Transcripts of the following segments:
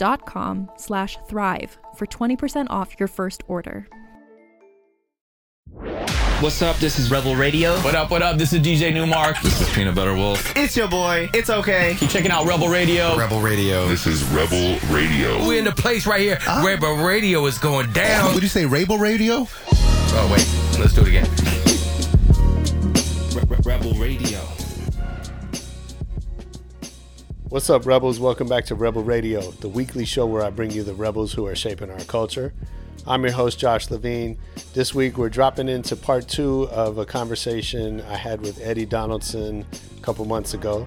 com slash thrive for 20% off your first order. What's up? This is Rebel Radio. What up, what up? This is DJ Nu-Mark. This is Peanut Butter Wolf. It's your boy. It's okay. Keep checking out Rebel Radio. Rebel Radio. This is Rebel Radio. We're in the place right here. Ah. Rebel Radio is going down. Would you say Rebel Radio? Oh, wait. Let's do it again. Rebel Radio. What's up, Rebels? Welcome back to Rebel Radio, the weekly show where I bring you the rebels who are shaping our culture. I'm your host, Josh Levine. This week, we're dropping into part two of a conversation I had with Eddie Donaldson a couple months ago.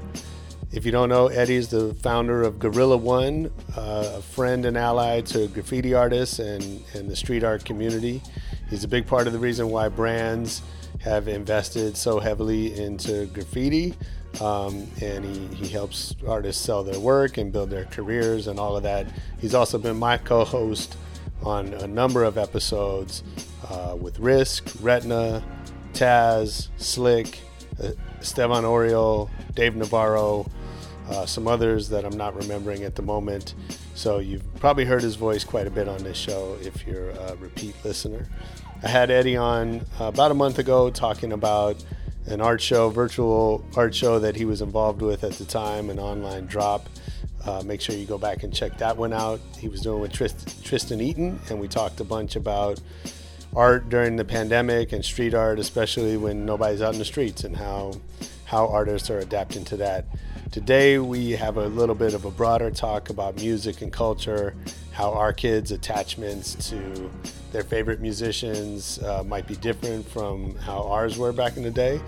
If you don't know, Eddie is the founder of Gorilla One, uh, a friend and ally to graffiti artists and, and the street art community. He's a big part of the reason why brands have invested so heavily into graffiti. Um, and he, he helps artists sell their work and build their careers and all of that. He's also been my co host on a number of episodes uh, with Risk, Retna, Taz, Slick, uh, Estevan Oriol, Dave Navarro, uh, some others that I'm not remembering at the moment. So you've probably heard his voice quite a bit on this show if you're a repeat listener. I had Eddie on uh, about a month ago talking about an art show, virtual art show that he was involved with at the time, an online drop. Uh, make sure you go back and check that one out. He was doing with Trist- Tristan Eaton, and we talked a bunch about art during the pandemic and street art, especially when nobody's out in the streets, and how how artists are adapting to that. Today we have a little bit of a broader talk about music and culture, how our kids' attachments to their favorite musicians uh, might be different from how ours were back in the day.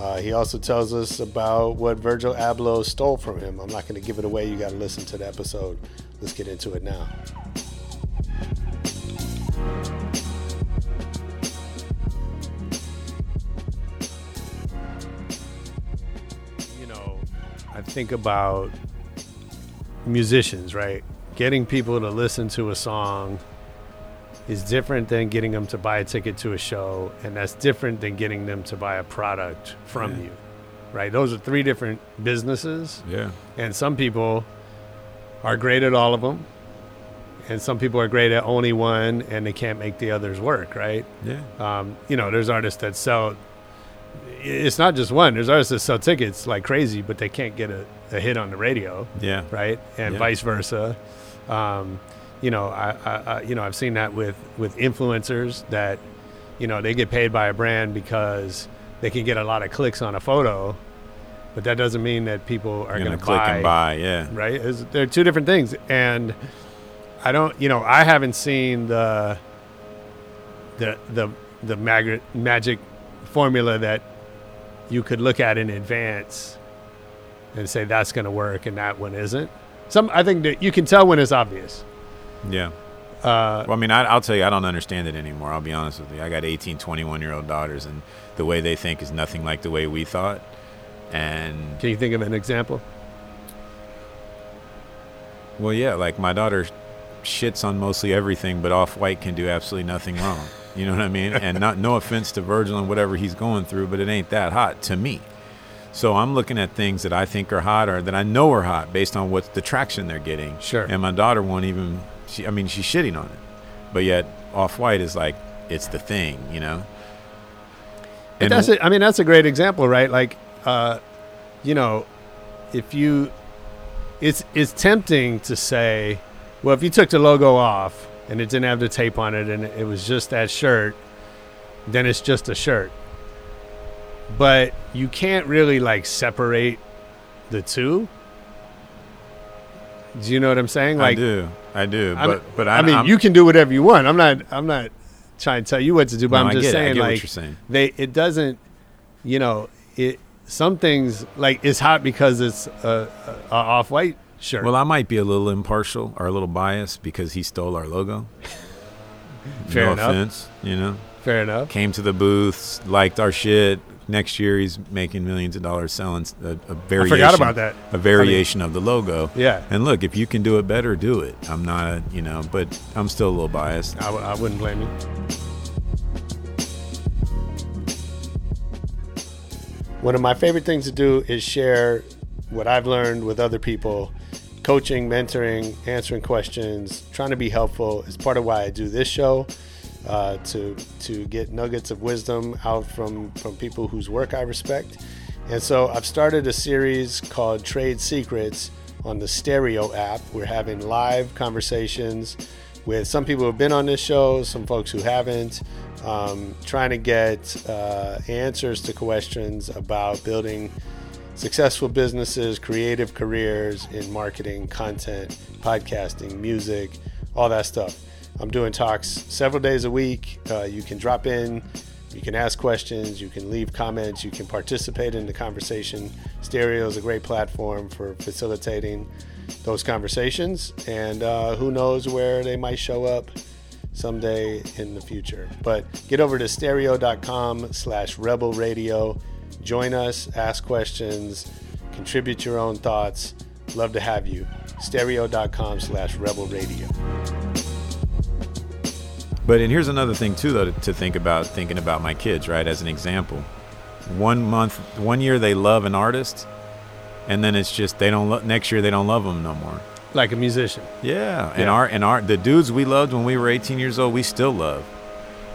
Uh, he also tells us about what Virgil Abloh stole from him. I'm not going to give it away. You got to listen to the episode. Let's get into it now. You know, I think about musicians, right? Getting people to listen to a song is different than getting them to buy a ticket to a show, and that's different than getting them to buy a product from Yeah. you, right? Those are three different businesses, Yeah. and some people are great at all of them, and some people are great at only one, and they can't make the others work, right? Yeah. Um, you know, there's artists that sell. It's not just one. There's artists that sell tickets like crazy, but they can't get a, a hit on the radio Yeah. right? And Yeah. vice versa. Um, you know, I, I, you know, I've seen that with with influencers that, you know, they get paid by a brand because they can get a lot of clicks on a photo, but that doesn't mean that people are going to click buy, and buy. Yeah. right? It's, they're two different things, and I don't, you know, I haven't seen the the the the mag- magic formula that you could look at in advance and say that's going to work and that one isn't. Some I think that you can tell when it's obvious. Yeah. Uh, Well, I mean, I, I'll tell you, I don't understand it anymore. I'll be honest with you. I got 18, 21 year old daughters, and the way they think is nothing like the way we thought. And can you think of an example? well, yeah, like my daughter shits on mostly everything, but Off White can do absolutely nothing wrong. You know what I mean? And not no offense to Virgil and whatever he's going through, but it ain't that hot to me. So I'm looking at things that I think are hot or that I know are hot based on what the traction they're getting. Sure. And my daughter won't even. She, I mean, she's shitting on it, but yet Off White is like it's the thing, you know. But that's it. I mean, that's a great example, right? Like, uh, you know, if you, it's it's tempting to say, well, if you took the logo off and it didn't have the tape on it and it was just that shirt, then it's just a shirt. But you can't really like separate the two. Do you know what I'm saying? Like, I do, I do, I'm- but but I, I mean, I'm- you can do whatever you want. I'm not. I'm not trying to tell you what to do, but No, I'm just get it. I saying, like, you're saying. they. It doesn't. You know, it. Some things like it's hot because it's a, a, a off white shirt. Well, I might be a little impartial or a little biased because he stole our logo. Fair no enough. offense, you know. Fair enough. Came to the booths, liked our shit. Next year, he's making millions of dollars selling a, a variation. about that. A variation of the logo. Yeah. And look, if you can do it better, do it. I'm not, a, you know, but I'm still a little biased. I, w- I wouldn't blame you. One of my favorite things to do is share what I've learned with other people, coaching, mentoring, answering questions, trying to be helpful is part of why I do this show. Uh, to to get nuggets of wisdom out from from people whose work I respect, and so I've started a series called Trade Secrets on the Stereo app. We're having live conversations with some people who have been on this show, some folks who haven't, um, trying to get uh, answers to questions about building successful businesses, creative careers in marketing, content, podcasting, music, all that stuff. I'm doing talks several days a week. Uh, you can drop in, you can ask questions, you can leave comments, you can participate in the conversation. Stereo is a great platform for facilitating those conversations, and uh, who knows where they might show up someday in the future. But get over to stereo.com slash rebel radio. Join us, ask questions, contribute your own thoughts. Love to have you. Stereo.com slash rebel radio. But and here's another thing too, though, to, to think about. Thinking about my kids, right? As an example, one month, one year they love an artist, and then it's just they don't. Lo- next year they don't love them no more. Like a musician. Yeah, and Yeah. our and our the dudes we loved when we were 18 years old, we still love.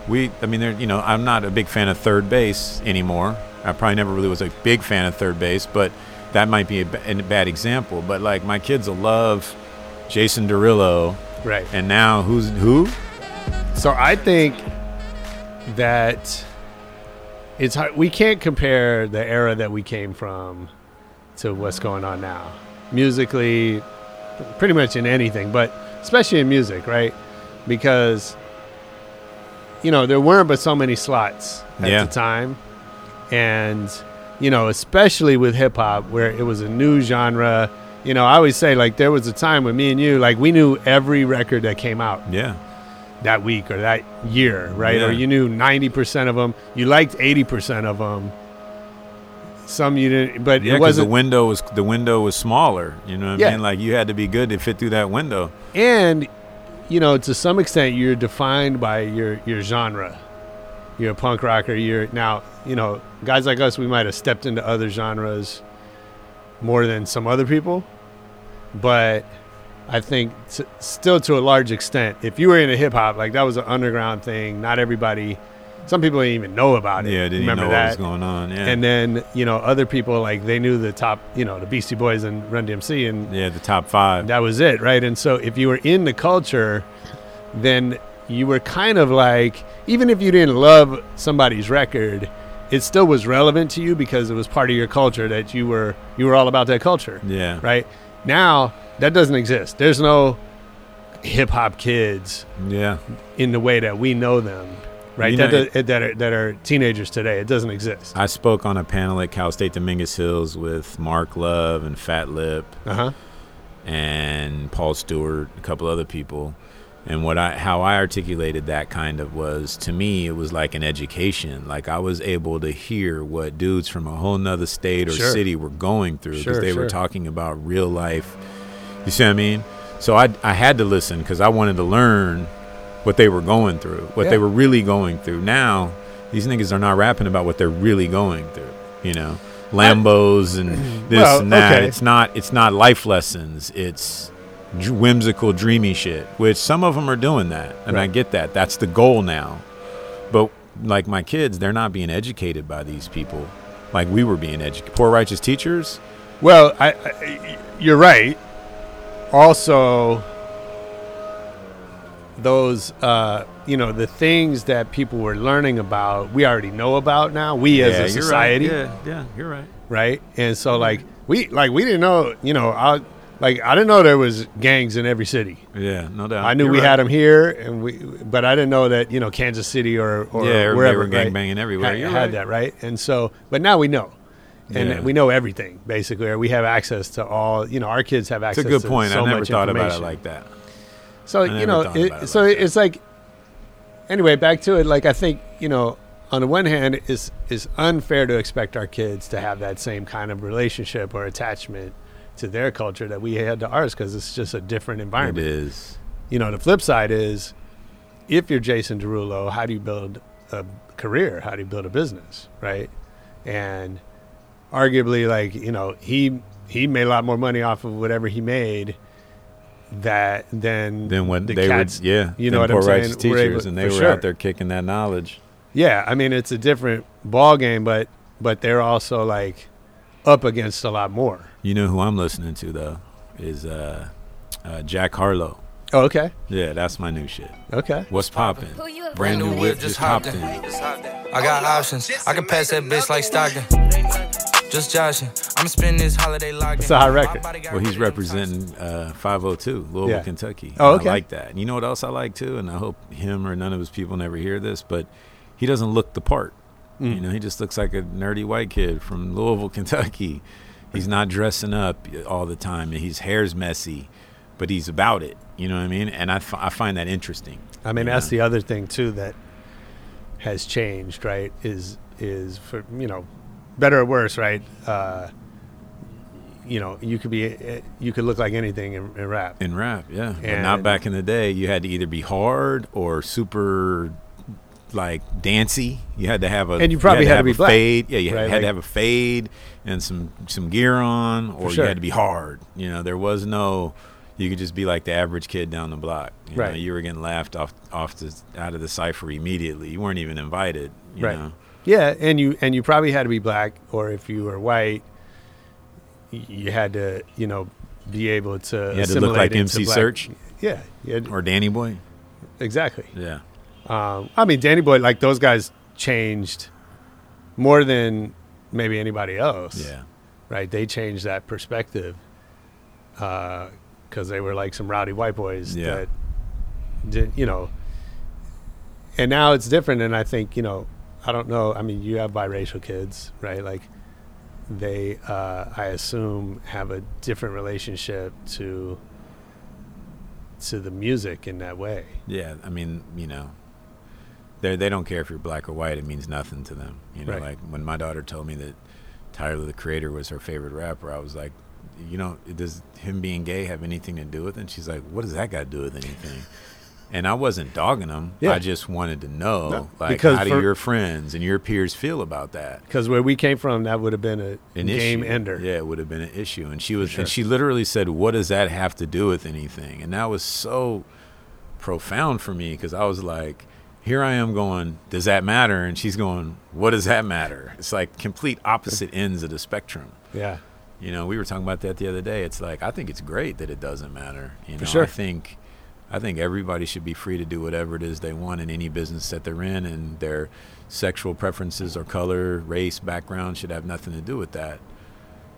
We, I mean, they're you know, I'm not a big fan of 3rd Bass anymore. I probably never really was a big fan of 3rd Bass, but that might be a, ba- a bad example. But like my kids will love Jason Derulo, Right. and now who's who? So I think that it's hard. We can't compare the era that we came from to what's going on now. Musically, pretty much in anything, but especially in music, right? Because you know there weren't but so many slots at Yeah. the time, and you know especially with hip hop where it was a new genre. You know, I always say like there was a time when me and you like we knew every record that came out Yeah, that week or that year, right? Or you knew 90% of them. You liked 80% of them. Some you didn't, but yeah, it wasn't. The window was the window was smaller. You know what Yeah. I mean? Like you had to be good to fit through that window. and, you know, to some extent, you're defined by your, your genre. You're a punk rocker. You're now, you know, guys like us, we might have stepped into other genres more than some other people. But I think t- still to a large extent, if you were into hip hop, like that was an underground thing. Not everybody, some people didn't even know about it. Yeah, didn't remember know that. what was going on. Yeah, And then you know other people like they knew the top, you know, the Beastie Boys and Run DMC, and yeah, the top five. that was it, right? And so if you were in the culture, then you were kind of like, even if you didn't love somebody's record, it still was relevant to you because it was part of your culture that you were you were all about that culture, yeah, right? Now that doesn't exist. There's no hip hop kids yeah. in the way that we know them, right? You that, know, does- that are that are teenagers today. It doesn't exist. I spoke on a panel at Cal State Dominguez Hills with Mark Love and Fat Lip Uh huh. and Paul Stewart, a couple other people. And what I how I articulated that kind of was to me it was like an education. Like I was able to hear what dudes from a whole nother state or Sure. city were going through because Sure, they sure. were talking about real life. You see what I mean? So I I had to listen because I wanted to learn what they were going through, what Yeah. they were really going through. Now, these niggas are not rapping about what they're really going through. You know, Lambos and this Well, and that. okay. It's not. It's not life lessons. It's whimsical, dreamy shit. Which some of them are doing that, and I get that. That's the goal now. But like my kids, they're not being educated by these people, like we were being educated. Poor righteous teachers. Well, I, I, you're right. Also, those, uh, you know, the things that people were learning about, we already know about now. We as a society, Right. Yeah, yeah, you're right. right? And so, like, we like we didn't know, you know, I like I didn't know there was gangs in every city. Yeah, no doubt. I knew You're we right. had them here, and we, but I didn't know that you know Kansas City or or Yeah, wherever were gang right, banging everywhere. Had, You're had right. that right, and so but now we know, and Yeah. we know everything basically. Or we have access to all. You know, our kids have access. It's a good point. So I never thought about it like that. So you know, it, it so like it's like anyway. Back to it. Like I think you know, on the one hand, it's is unfair to expect our kids to have that same kind of relationship or attachment to their culture that we had to ours because it's just a different environment. is. You know, the flip side is if you're Jason Derulo, how do you build a career? How do you build a business, right? And arguably, like you know, he he made a lot more money off of whatever he made that than Then when the they cats, were, yeah, you know what poor I'm saying? righteous were teachers, able- and they for were sure. out there kicking that knowledge. Yeah, I mean it's a different ball game, but but they're also like up against a lot more. You know who I'm listening to though is uh, uh, Jack Harlow. Oh, okay, Yeah, that's my new shit. okay. What's popping? Brand new whip just hopped in. I got options. I can pass that bitch like Stockton. Just joshing. I'm spending this holiday locked It's a high record. Well, he's representing uh, 502, Louisville, Yeah. Kentucky. Oh, okay. I like that. You know what else I like too? And I hope him or none of his people never hear this, but he doesn't look the part. Mm. You know, he just looks like a nerdy white kid from Louisville, Kentucky. He's not dressing up all the time. and His hair's messy, but he's about it. You know what I mean? And I, f- I find that interesting. I mean that's know? the other thing too that has changed, right? Is is for you know better or worse, right? Uh, you know, you could be uh, you could look like anything in, in rap. in rap, yeah. But not back in the day. You had to either be hard or super like dancey. You had to have a And you probably had to have be black, fade. Yeah, you right? had Like- to have a fade and some some gear on, or sure. you had to be hard. You know, there was no. You could just be like the average kid down the block. You know, Right. you were getting laughed off off the, out of the cipher immediately. You weren't even invited. You Right. Know? Yeah, and you and you probably had to be black, or if you were white, you had to you know be able to. You had to look like MC black- Serch Yeah, or Danny Boy. exactly. Yeah. Um, I mean, Danny Boy, like those guys changed more than maybe anybody else. Yeah. right? They changed that perspective because they were like some rowdy white boys Yeah. that did, you know. And now it's different, and I think you know, I don't know. I mean, you have biracial kids, right? Like they, uh, I assume, have a different relationship to to the music in that way. Yeah, I mean, you know, they they don't care if you're black or white. It means nothing to them. You know, Right. like when my daughter told me that Tyler the Creator was her favorite rapper, I was like, you know, does him being gay have anything to do with it? And she's like, what does that got to do with anything? And I wasn't dogging them. Yeah. I just wanted to know, No, like, because how do for- your friends and your peers feel about that? Because where we came from, that would have been a An game issue. ender. Yeah, it would have been an issue. And she was, sure. and she literally said, "What does that have to do with anything?" And that was so profound for me because I was like, "Here I am going, does that matter?" And she's going, "What does that matter?" It's like complete opposite ends of the spectrum. Yeah. You know, we were talking about that the other day. It's like I think it's great that it doesn't matter. You know, sure. I think I think everybody should be free to do whatever it is they want in any business that they're in, and their sexual preferences or color, race, background should have nothing to do with that.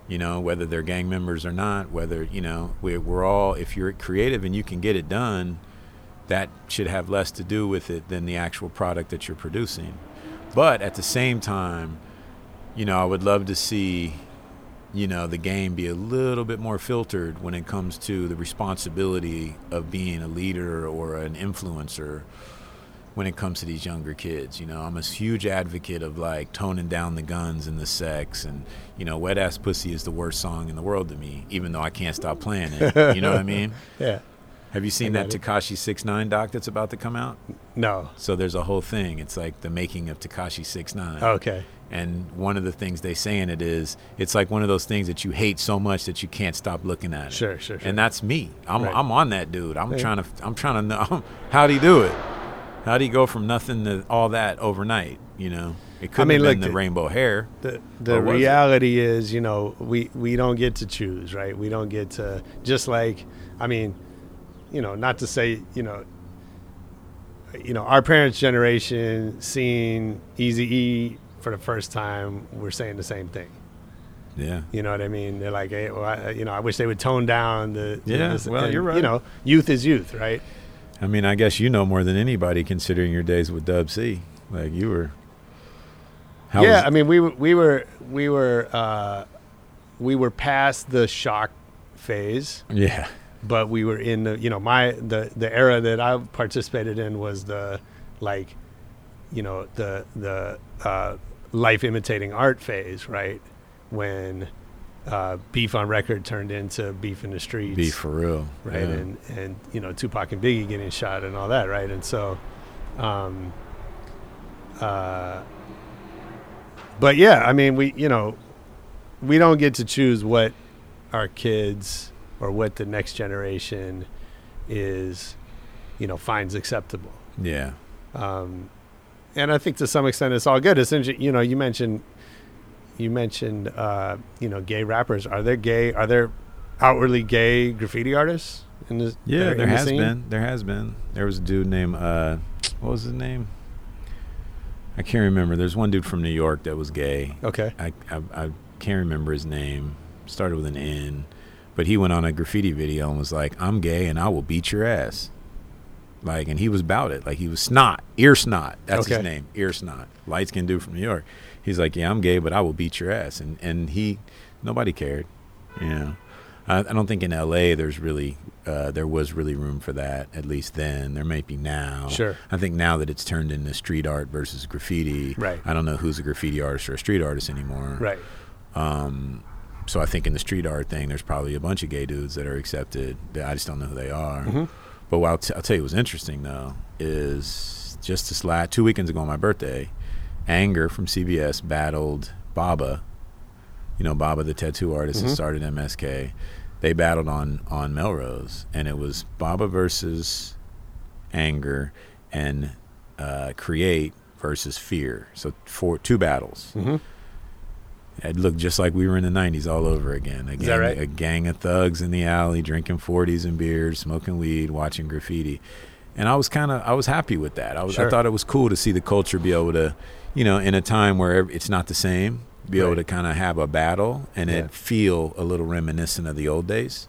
You know, whether they're gang members or not, whether you know we're, we're all if you're creative and you can get it done, that should have less to do with it than the actual product that you're producing. But at the same time, you know, I would love to see, you know, the game be a little bit more filtered when it comes to the responsibility of being a leader or an influencer when it comes to these younger kids. You know, I'm a huge advocate of like toning down the guns and the sex and, you know, Wet Ass Pussy is the worst song in the world to me, even though I can't stop playing it. You know what I mean? Yeah. Have you seen that. Tekashi Six Nine doc that's about to come out? No. So there's a whole thing. It's like the making of Tekashi Six Nine. Okay. And one of the things they say in it is, it's like one of those things that you hate so much that you can't stop looking at it. Sure, sure, sure. And that's me. I'm Right. I'm on that dude. I'm Yeah. trying to I'm trying to know how'd he do it? How'd he go from nothing to all that overnight? You know, it could mean, have been the the- rainbow hair. The the was it? reality is, you know, we we don't get to choose, right? We don't get to just like I mean, you know, not to say, you know, you know, our parents' generation seeing Easy E for the first time, we're saying the same thing. Yeah. You know what I mean? They're like, hey, well, I, you know, I wish they would tone down the. Yeah, this- well, and, you're right. You know, youth is youth, right? I mean, I guess you know more than anybody considering your days with Dub C. Like you were. How yeah, was- I mean, we were we were we were uh, we were past the shock phase. yeah. but we were in the you know my the the era that I participated in was the like you know the the uh, life imitating art phase right when uh, beef on record turned into beef in the streets Beef for real. right Yeah. and and you know Tupac and Biggie getting shot and all that right and so um uh but yeah I mean we you know we don't get to choose what our kids or what the next generation is you know finds acceptable yeah. um and I think to some extent it's all good it's you know you mentioned you mentioned uh you know gay rappers are there gay are there outwardly gay graffiti artists in this Yeah, there the has been. There has been. There was a dude named uh what was his name? I can't remember. There's one dude from New York that was gay. okay I I, I can't remember his name. Started with an N. But he went on a graffiti video and was like, I'm gay and I will beat your ass. Like and he was about it. Like he was snot. Earsnot. That's Okay. his name. Earsnot. Light skinned dude from New York. He's like, Yeah, I'm gay, but I will beat your ass and, and he nobody cared. You know. I, I don't think in LA there's really uh, there was really room for that at least then. There may be now. Sure. I think now that it's turned into street art versus graffiti. Right. I don't know who's a graffiti artist or a street artist anymore. right Um, so I think in the street art thing, there's probably a bunch of gay dudes that are accepted. That I just don't know who they are. Mm-hmm. But what I'll, t- I'll tell you what's interesting though is just this last two weekends ago on my birthday, Anger from CBS battled Baba. You know Baba, the tattoo artist Mm-hmm. that started MSK. They battled on on Melrose, and it was Baba versus Anger, and uh, Create versus Fear. So four two battles. Mm-hmm. It looked just like we were in the '90s all over again. A gang, that right? A gang of thugs in the alley drinking 40s and beers, smoking weed, watching graffiti, and I was kind of I was happy with that. I was I thought it was cool to see the culture be able to, you know, in a time where it's not the same, be able to kind of have a battle and Yeah. it feel a little reminiscent of the old days.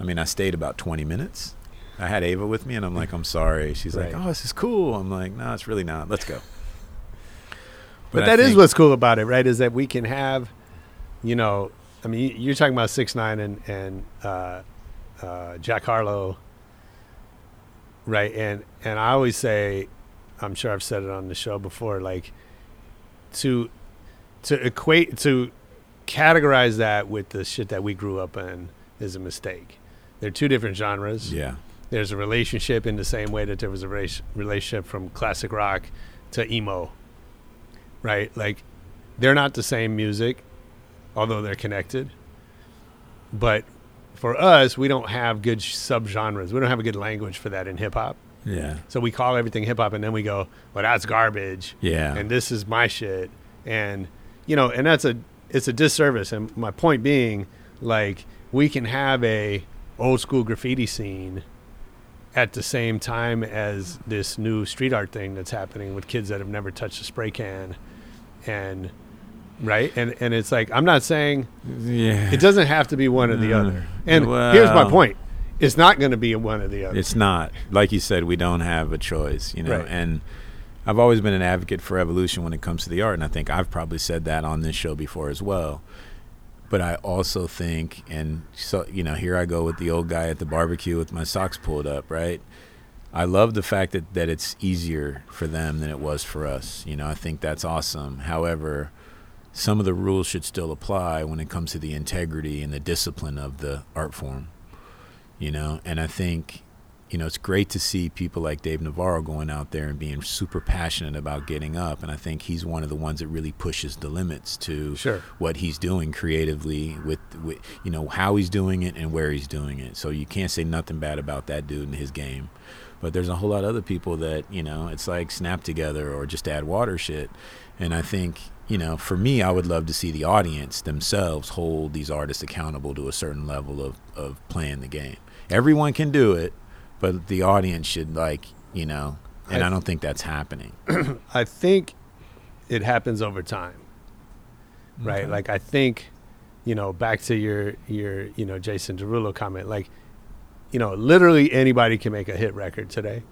I mean, I stayed about 20 minutes. I had Ava with me, and I'm like, I'm sorry. She's Right. like, Oh, this is cool. I'm like, No, it's really not. Let's go. But, that is what's cool about it, right? Is that we can have, you know, I mean, you- you're talking about six nine and and uh, uh, Jack Harlow, right? And and I always say, I'm sure I've said it on the show before, like to to equate to categorize that with the shit that we grew up in is a mistake. They're two different genres Yeah. there's a relationship in the same way that there was a rela- relationship from classic rock to emo right? Like they're not the same music although they're connected. But for us we don't have good subgenres. We don't have a good language for that in hip hop. Yeah. so we call everything hip hop and then we go well that's garbage. Yeah. and this is my shit. And you know and that's a it's a disservice. And my point being like we can have a old school graffiti scene at the same time as this new street art thing that's happening with kids that have never touched a spray can and right and and it's like i'm not saying yeah. it doesn't have to be one or the Mm. other and here's my point it's not going to be one or the other It's not. Like you said, we don't have a choice, you know. Right. And I've always been an advocate for evolution when it comes to the art, and I think I've probably said that on this show before as well. But I also think, and so you know, here I go with the old guy at the barbecue with my socks pulled up, right? I love the fact that, that it's easier for them than it was for us. You know, I think that's awesome. However, some of the rules should still apply when it comes to the integrity and the discipline of the art form. You know, and I think you know, it's great to see people like Dave Navarro going out there and being super passionate about getting up. And I think he's one of the ones that really pushes the limits to Sure. what he's doing creatively with, with, you know, how he's doing it and where he's doing it. So you can't say nothing bad about that dude and his game. But there's a whole lot of other people that, you know, it's like snap together or just add water shit. And I think, you know, for me, I would love to see the audience themselves hold these artists accountable to a certain level of, of playing the game. Everyone can do it, but the audience should, like, you know, and I- I don't think that's happening. I think it happens over time, right? Like I think, you know, back to your your you know Jason Derulo comment, like, you know, literally anybody can make a hit record today.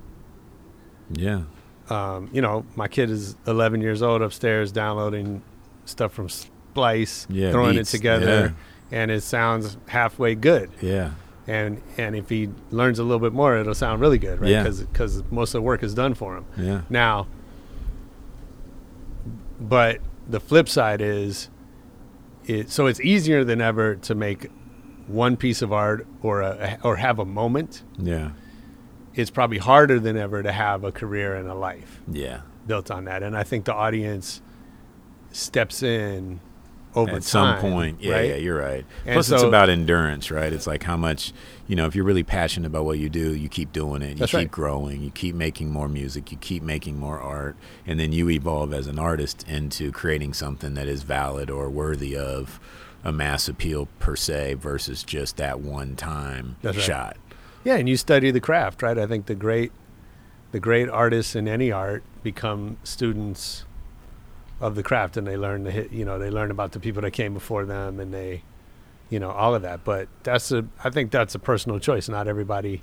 Yeah. Um, you know, my kid is 11 years old upstairs downloading stuff from Splice, Yeah, throwing beats, it together, and it sounds halfway good. Yeah. And and if he learns a little bit more, it'll sound really good, right? Yeah. Because most of the work is done for him. Yeah. Now, but the flip side is, it so it's easier than ever to make one piece of art or a or have a moment. Yeah. It's probably harder than ever to have a career and a life Yeah. built on that. And I think the audience steps in over At some time, point. Yeah, right? yeah, you're right. And Plus, it's about endurance, right? It's like how much, you know, if you're really passionate about what you do, you keep doing it. You keep right. growing. You keep making more music. You keep making more art. And then you evolve as an artist into creating something that is valid or worthy of a mass appeal per se versus just that one time right. shot. Yeah, and you study the craft, right? I think the great, the great artists in any art become students of the craft, and they learn the hit. You know, they learn about the people that came before them, and they, you know, all of that. But that's a, I think that's a personal choice. Not everybody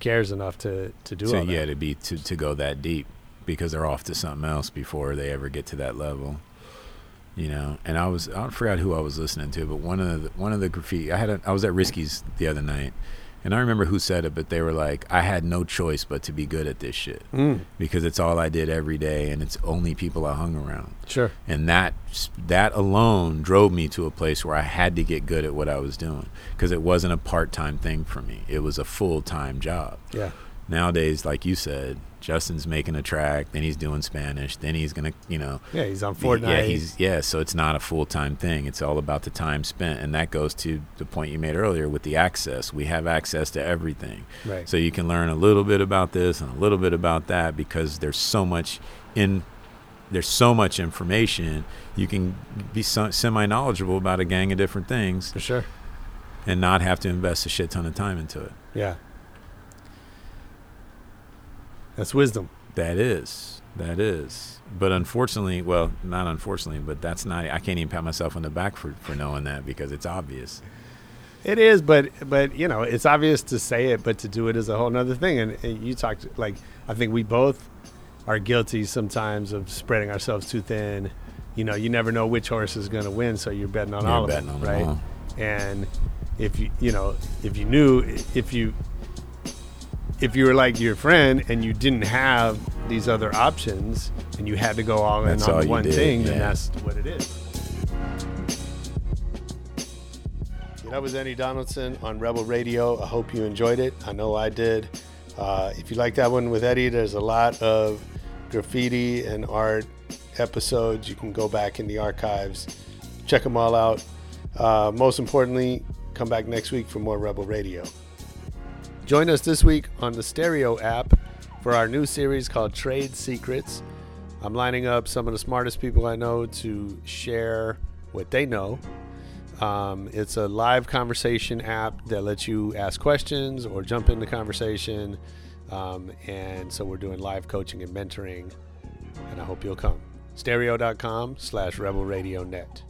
cares enough to to do it. So yeah, to be to, to go that deep because they're off to something else before they ever get to that level. You know, and I was I don't forgot who I was listening to, but one of the one of the graffiti I had a, I was at Risky's the other night, and I remember who said it, but they were like, I had no choice but to be good at this shit. Mm, because it's all I did every day, and it's only people I hung around, sure. and that that alone drove me to a place where I had to get good at what I was doing because it wasn't a part time thing for me; it was a full time job. Yeah. Nowadays, like you said, Justin's making a track, then he's doing Spanish, then he's gonna, you know, Yeah, he's on Fortnite. Yeah, he's yeah. So it's not a full time thing. It's all about the time spent, and that goes to the point you made earlier with the access. We have access to everything, Right. so you can learn a little bit about this and a little bit about that because there's so much in. There's so much information. You can be semi knowledgeable about a gang of different things for sure. and not have to invest a shit ton of time into it. Yeah. That's wisdom. That is. That is. But unfortunately, well, not unfortunately, but that's not. I can't even pat myself on the back for, for knowing that because it's obvious. It is, but but you know, it's obvious to say it, but to do it is a whole other thing. And, and you talked like I think we both are guilty sometimes of spreading ourselves too thin. You know, you never know which horse is going to win, so you're betting on You're all betting of them right? all. And if you you know if you knew if you if you were like your friend and you didn't have these other options and you had to go all in That's all on you one did, thing, then that's what it is. Yeah, that was Eddie Donaldson on Rebel Radio. I hope you enjoyed it. I know I did. Uh, if you like that one with Eddie, there's a lot of graffiti and art episodes. You can go back in the archives, check them all out. Uh, most importantly, come back next week for more Rebel Radio. Join us this week on the Stereo app for our new series called Trade Secrets. I'm lining up some of the smartest people I know to share what they know. Um, it's a live conversation app that lets you ask questions or jump into conversation. Um, and so we're doing live coaching and mentoring, and I hope you'll come. Stereo.com slash Rebel Radio Net.